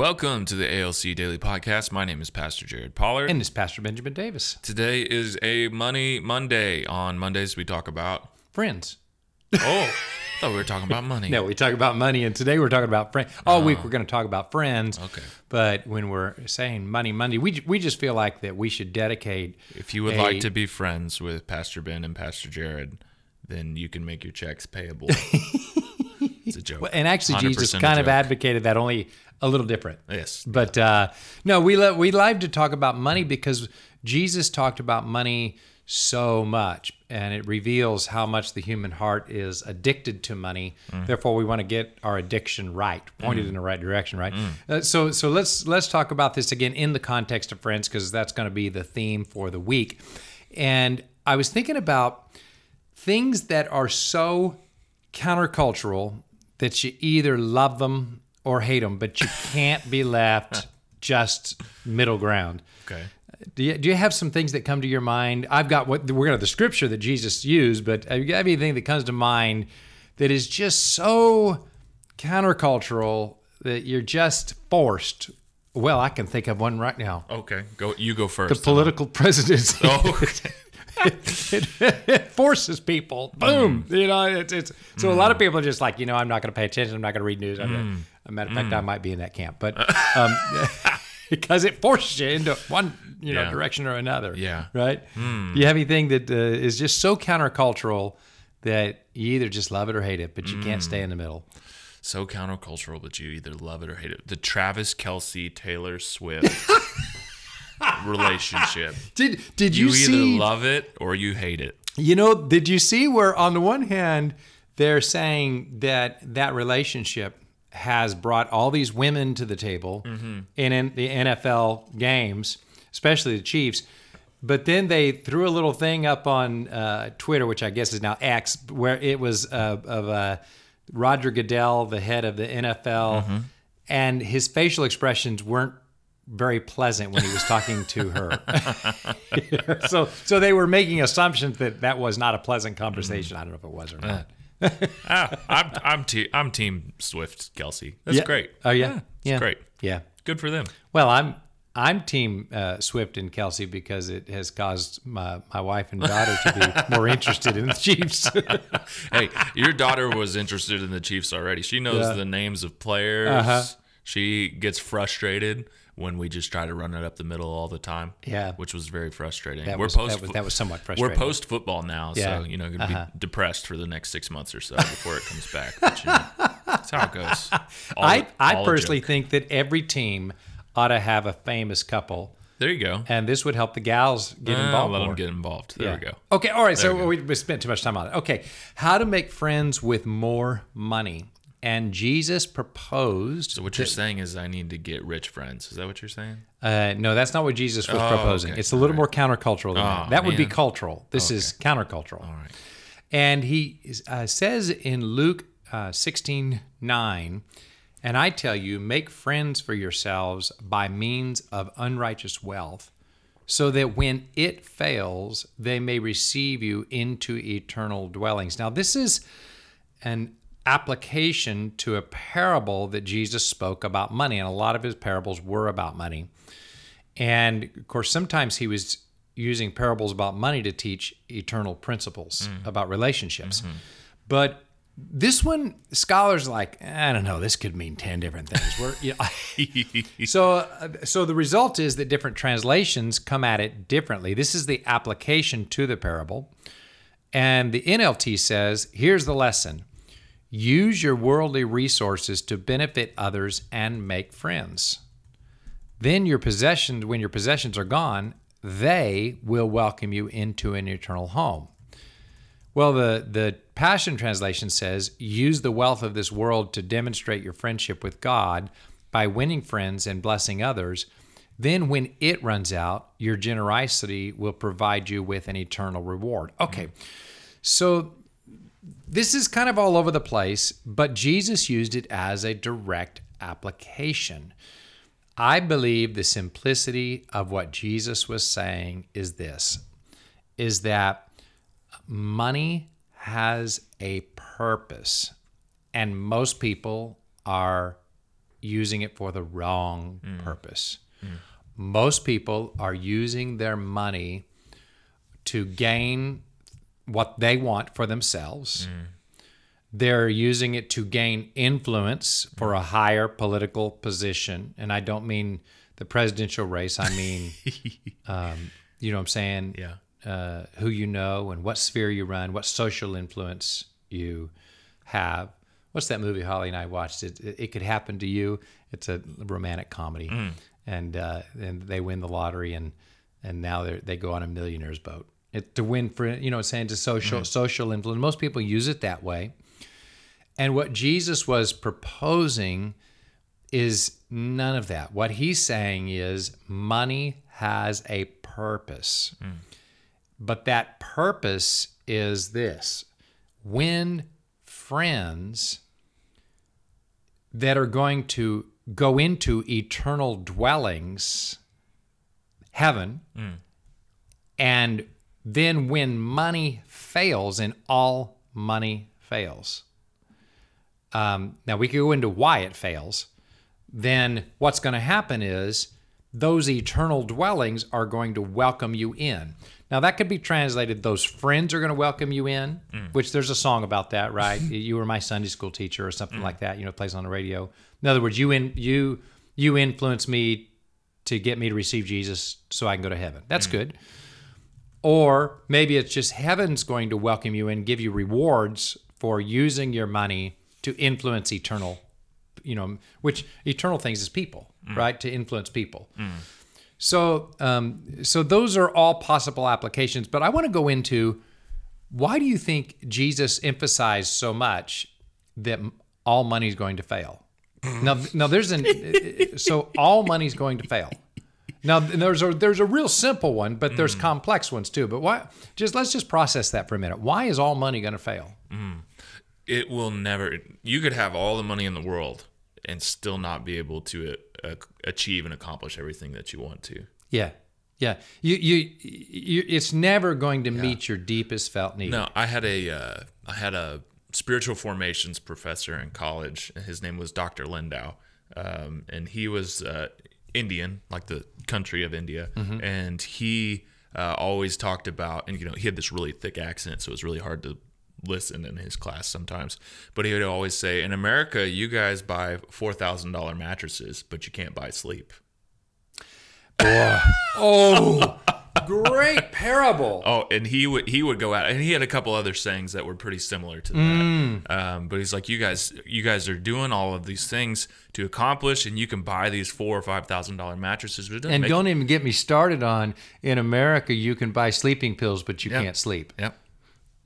Welcome to the ALC Daily Podcast. My name is Pastor Jared Pollard. And it's Pastor Benjamin Davis. Today is a Money Monday. On Mondays, we talk about. Friends. Oh, I thought we were talking about money. No, we talk about money, and today we're talking about friends. All oh. week we're going to talk about friends. Okay. But when we're saying money Monday, we, we just feel like that we should dedicate. If you would a- like to be friends with Pastor Ben and Pastor Jared, then you can make your checks payable. it's a joke. And actually, Jesus kind of advocated that only a little different. Yes. But uh, no, we lo- we like to talk about money because Jesus talked about money so much, and it reveals how much the human heart is addicted to money. Therefore, we want to get our addiction right, pointed in the right direction, right? Uh, so, so let's let's talk about this again in the context of friends, because that's going to be the theme for the week. And I was thinking about things that are so countercultural that you either love them or hate them, but you can't be left just middle ground. Okay. Do you, do you have some things that come to your mind? I've got what we're going to the scripture that Jesus used, but have you got anything that comes to mind that is just so countercultural that you're just forced? Well, I can think of one right now. Okay. Go. You go first. The political presidency. Oh, okay. it forces people. Boom. Mm. You know, it's, it's so a lot of mm. people are just like, you know, I'm not going to pay attention. I'm not going to read news. I'm not, mm. a matter of fact, I might be in that camp, but um, because it forces you into one, you know, Yeah. direction or another. Yeah. Right. Do you have anything that uh, is just so countercultural that you either just love it or hate it, but you can't stay in the middle? so countercultural, but you either love it or hate it. The Travis Kelce Taylor Swift relationship. Did Did You, you, either see? love it or you hate it. You know, did you see where on the one hand they're saying that that relationship has brought all these women to the table in, in the NFL games, especially the Chiefs. But then they threw a little thing up on uh, Twitter, which I guess is now X, where it was uh, of uh, Roger Goodell, the head of the NFL, and his facial expressions weren't very pleasant when he was talking to her. so, so they were making assumptions that that was not a pleasant conversation. I don't know if it was or not. ah, I'm I'm, te- I'm team Swift Kelce. That's Yeah. great. Oh yeah, it's great. Yeah. Good for them. Well, I'm I'm team uh, Swift and Kelce because it has caused my, my wife and daughter to be more interested in the Chiefs. hey, your daughter was interested in the Chiefs already. She knows Yeah. the names of players. Uh-huh. She gets frustrated when we just try to run it up the middle all the time. Yeah. which was very frustrating. That we're was- post that was- that was somewhat frustrating. We're post football now, Yeah. so you know, going to Uh-huh. be depressed for the next six months or so before it comes back. But, you know, that's how it goes. All I I personally think that every team ought to have a famous couple, there you go. and this would help the gals get Ah, involved let more. them get involved. There Yeah. we go. Okay, all right. There so we, we spent too much time on it. Okay, how to make friends with more money. And Jesus proposed. So what you're saying is I need to get rich friends. Is that what you're saying? Uh, no, that's not what Jesus was Oh, proposing. okay. It's a little more countercultural than Oh, that. That would be cultural. This is countercultural. All right. And he uh, says in Luke uh, 16 9, and I tell you, make friends for yourselves by means of unrighteous wealth, so that when it fails, they may receive you into eternal dwellings. Now, this is an application to a parable that Jesus spoke about money, and a lot of his parables were about money. And of course, sometimes he was using parables about money to teach eternal principles about relationships. But this one, scholars like, I don't know, this could mean 10 different things. We're, you know, so, uh, so the result is that different translations come at it differently. This is the application to the parable. And the NLT says, here's the lesson use your worldly resources to benefit others and make friends. Then your possessions, when your possessions are gone, they will welcome you into an eternal home. Well, the, the Passion Translation says, use the wealth of this world to demonstrate your friendship with God by winning friends and blessing others. Then, when it runs out, your generosity will provide you with an eternal reward. Okay, so this is kind of all over the place, but Jesus used it as a direct application. I believe the simplicity of what Jesus was saying is this is that money has a purpose and most people are using it for the wrong mm. purpose. Mm. Most people are using their money to gain what they want for themselves. They're using it to gain influence for a higher political position. And I don't mean the presidential race, I mean, um, you know what I'm saying? Yeah. Uh, who you know and what sphere you run, what social influence you have. What's that movie Holly and I watched? It, it, it could happen to you. It's a romantic comedy, and uh, and they win the lottery, and and now they they go on a millionaire's boat. It, to win for you know, saying to social social influence. Most people use it that way, and what Jesus was proposing is none of that. What he's saying is money has a purpose. Mm. But that purpose is this when friends that are going to go into eternal dwellings, heaven, mm. and then when money fails, and all money fails. Um, now we could go into why it fails. Then what's going to happen is those eternal dwellings are going to welcome you in. Now that could be translated: those friends are going to welcome you in. Mm. Which there's a song about that, right? you were my Sunday school teacher, or something mm. like that. You know, it plays on the radio. In other words, you in you you influence me to get me to receive Jesus, so I can go to heaven. That's mm. good. Or maybe it's just heaven's going to welcome you and give you rewards for using your money to influence eternal, you know, which eternal things is people, mm. right? To influence people. Mm. So, um, so those are all possible applications. But I want to go into why do you think Jesus emphasized so much that all money is going to fail? Now, now there's an uh, uh, so all money's going to fail. Now there's a there's a real simple one, but there's complex ones too. But why? Just let's just process that for a minute. Why is all money going to fail? It will never. You could have all the money in the world and still not be able to uh, achieve and accomplish everything that you want to. Yeah, yeah. You you, you it's never going to meet your deepest felt need. No, I had a uh, I had a spiritual formations professor in college. His name was Dr. Lindau, um, and he was uh, Indian, like the country of India, and he uh, always talked about, and you know, he had this really thick accent, so it was really hard to listen in his class sometimes. But he would always say, "In America, you guys buy four thousand dollar mattresses, but you can't buy sleep." Oh, great parable. Oh, and he would he would go out, and he had a couple other sayings that were pretty similar to that. Um, but he's like, you guys, you guys are doing all of these things to accomplish, and you can buy these four or five thousand dollar mattresses, but And don't even get me started on in America you can buy sleeping pills, but you Yeah. can't sleep. Yep,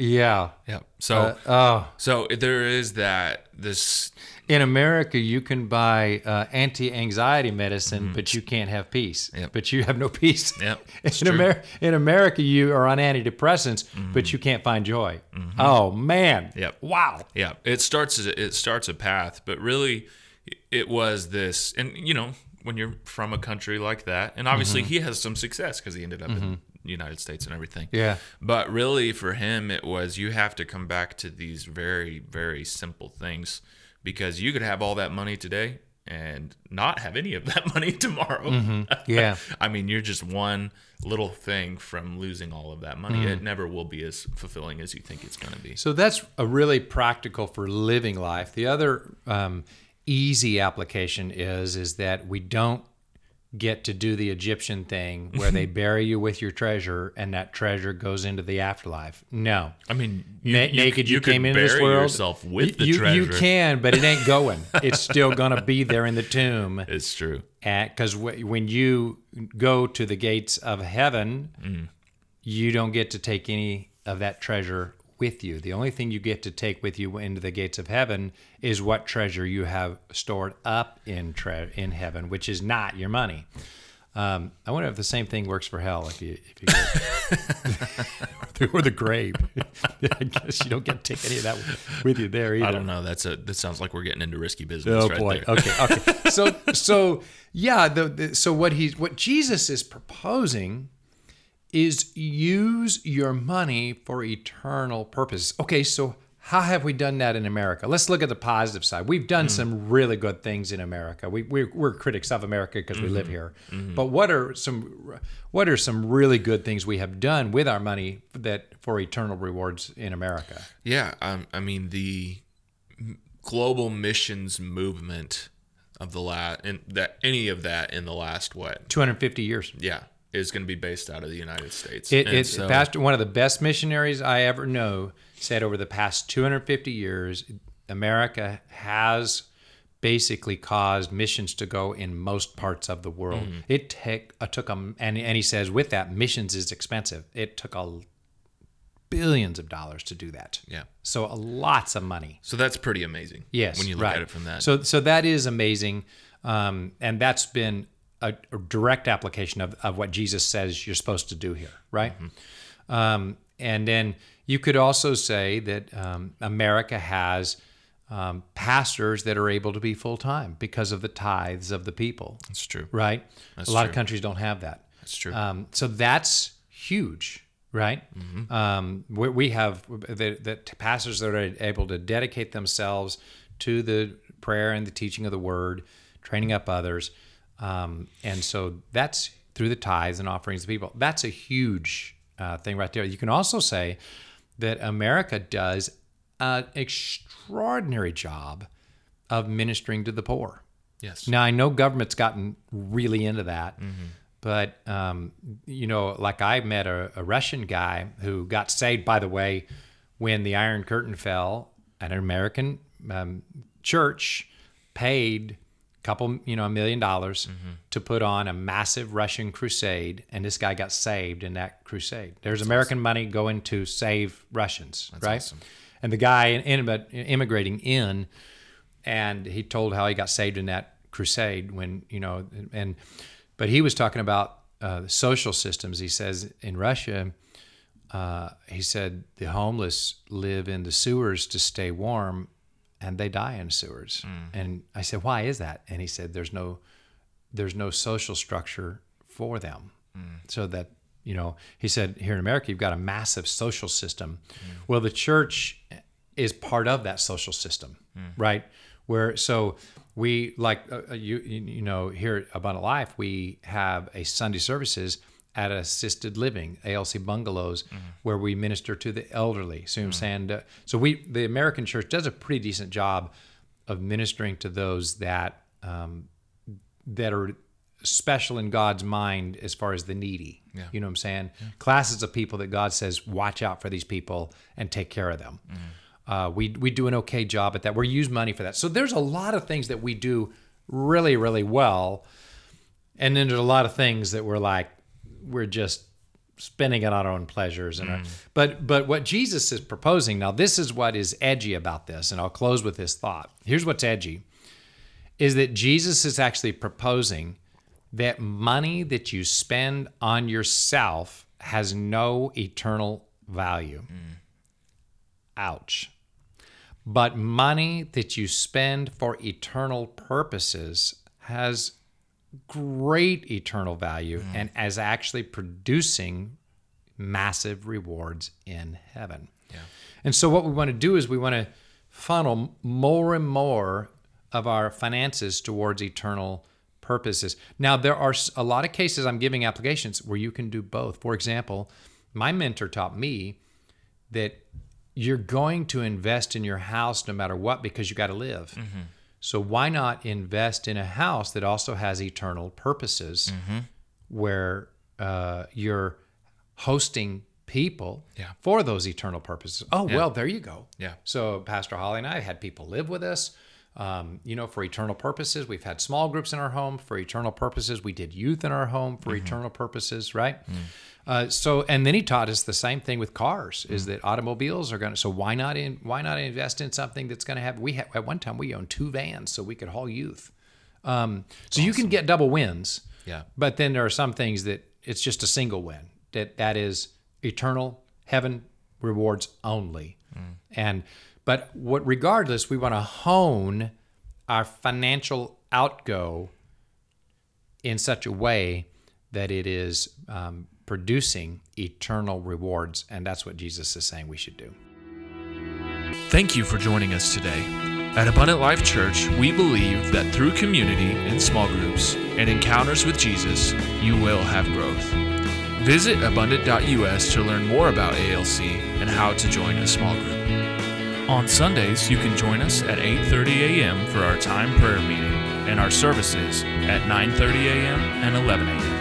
Yeah. yep. So, Uh, oh, so there is that this. in America you can buy uh, anti-anxiety medicine, mm-hmm. but you can't have peace. Yep. But you have no peace. Yep, In, true. Amer- in America you are on antidepressants, but mm-hmm. you can't find joy. Mm-hmm. Oh man. Yep. Wow. Yeah, it starts it starts a path, but really, it was this, and you know, when you're from a country like that, and obviously he has some success because he ended up in the United States and everything. Yeah. But really, for him, it was you have to come back to these very, very simple things because you could have all that money today and not have any of that money tomorrow. Yeah. I mean, you're just one little thing from losing all of that money. It never will be as fulfilling as you think it's going to be. So that's a really practical for living life. The other um, easy application is is that we don't get to do the Egyptian thing where they bury you with your treasure and that treasure goes into the afterlife. No. I mean, Na- naked you, came could into this world. yourself with the you, treasure. You can, but it ain't going. it's still gonna be there in the tomb. It's true. Because w- when you go to the gates of heaven, Mm. you don't get to take any of that treasure with you. The only thing you get to take with you into the gates of heaven is what treasure you have stored up in tre- in heaven, which is not your money. Um, I wonder if the same thing works for hell if you if you go or the grave. I guess you don't get to take any of that with you there either. I don't know. That's a that sounds like we're getting into risky business. Oh right boy. There. Okay. Okay. so so yeah. The, the so what he's what Jesus is proposing is use your money for eternal purposes. Okay. So how have we done that in America? Let's look at the positive side. We've done mm-hmm. some really good things in America. We, we're, we're critics of America because we live mm-hmm. here. Mm-hmm. But what are some what are some really good things we have done with our money that for eternal rewards in America? Yeah, um, I mean the global missions movement of the last and that any of that in the last what? 250 years. Yeah, is going to be based out of the United States. It, so- pastor, one of the best missionaries I ever know said over the past 250 years, America has basically caused missions to go in most parts of the world. Mm-hmm. It take, uh, took them, and, and he says with that, missions is expensive. It took a billions of dollars to do that. Yeah. So uh, lots of money. So that's pretty amazing. Yes, when you look right. at it from that. So, so that is amazing, um, and that's been a, a direct application of, of what Jesus says you're supposed to do here, right? Mm-hmm. Um, and then you could also say that um, America has um, pastors that are able to be full time because of the tithes of the people, that's true. right? That's a lot of countries don't have that. That's true. Um, so that's huge, right? Um, we, we have the, the pastors that are able to dedicate themselves to the prayer and the teaching of the word, training up others. Um, and so that's through the tithes and offerings to people. That's a huge uh, thing right there. You can also say that America does an extraordinary job of ministering to the poor. yes. Now I know government's gotten really into that, but um, you know, like I met a, a Russian guy who got saved. By the way, when the Iron Curtain fell, an American um, church paid couple, you know, a million dollars to put on a massive Russian crusade, and this guy got saved in that crusade. There's American money going to save Russians, right? awesome. And the guy in, in, immigrating in and he told how he got saved in that crusade when you know and but he was talking about uh, social systems he says in russia uh, he said the homeless live in the sewers to stay warm and they die in sewers. And i said why is that? And he said there's no there's no social structure for them. So that you know he said here in america you've got a massive social system. Well the church is part of that social system right? Where so we like uh, uh, you you you know here at abundant life we have a sunday services at assisted living alc bungalows where we minister to the elderly so i'm saying uh, so we the american church does a pretty decent job of ministering to those that um, that are special in God's mind as far as the needy. Yeah. You know what I'm saying? Classes of people that God says, watch out for these people and take care of them. Uh, we, we do an okay job at that. We use money for that. So there's a lot of things that we do really, really well. And then there's a lot of things that we're like, we're just spending it on our own pleasures. And our, but but what Jesus is proposing now, this is what is edgy about this, and I'll close with this thought. Here's what's edgy is that Jesus is actually proposing that money that you spend on yourself has no eternal value. Mm. Ouch. But money that you spend for eternal purposes has great eternal value mm. and as actually producing massive rewards in heaven. Yeah. And so what we want to do is we want to funnel more and more of our finances towards eternal purposes. Now there are a lot of cases I'm giving applications where you can do both. For example, my mentor taught me that you're going to invest in your house no matter what because you got to live. Mm-hmm. So why not invest in a house that also has eternal purposes where uh, you're hosting people Yeah. for those eternal purposes? Oh, well, there you go. Yeah. So Pastor Holly and I had people live with us. Um, you know, for eternal purposes, we've had small groups in our home for eternal purposes. We did youth in our home for eternal purposes, right? Uh, so, and then he taught us the same thing with cars: is that automobiles are going to. So why not in? Why not invest in something that's going to have? We had at one time we owned two vans so we could haul youth. Um, so you can get double wins. Yeah. But then there are some things that it's just a single win. That that is eternal heaven rewards only. And but what regardless, we want to hone our financial outgo in such a way that it is um, producing eternal rewards, and that's what Jesus is saying we should do. Thank you for joining us today. At Abundant Life Church, we believe that through community in small groups and encounters with Jesus, you will have growth. Visit abundant.us to learn more about ALC and how to join a small group. On Sundays, you can join us at 8:30 a.m. for our time prayer meeting and our services at 9:30 a.m. and 11 a.m.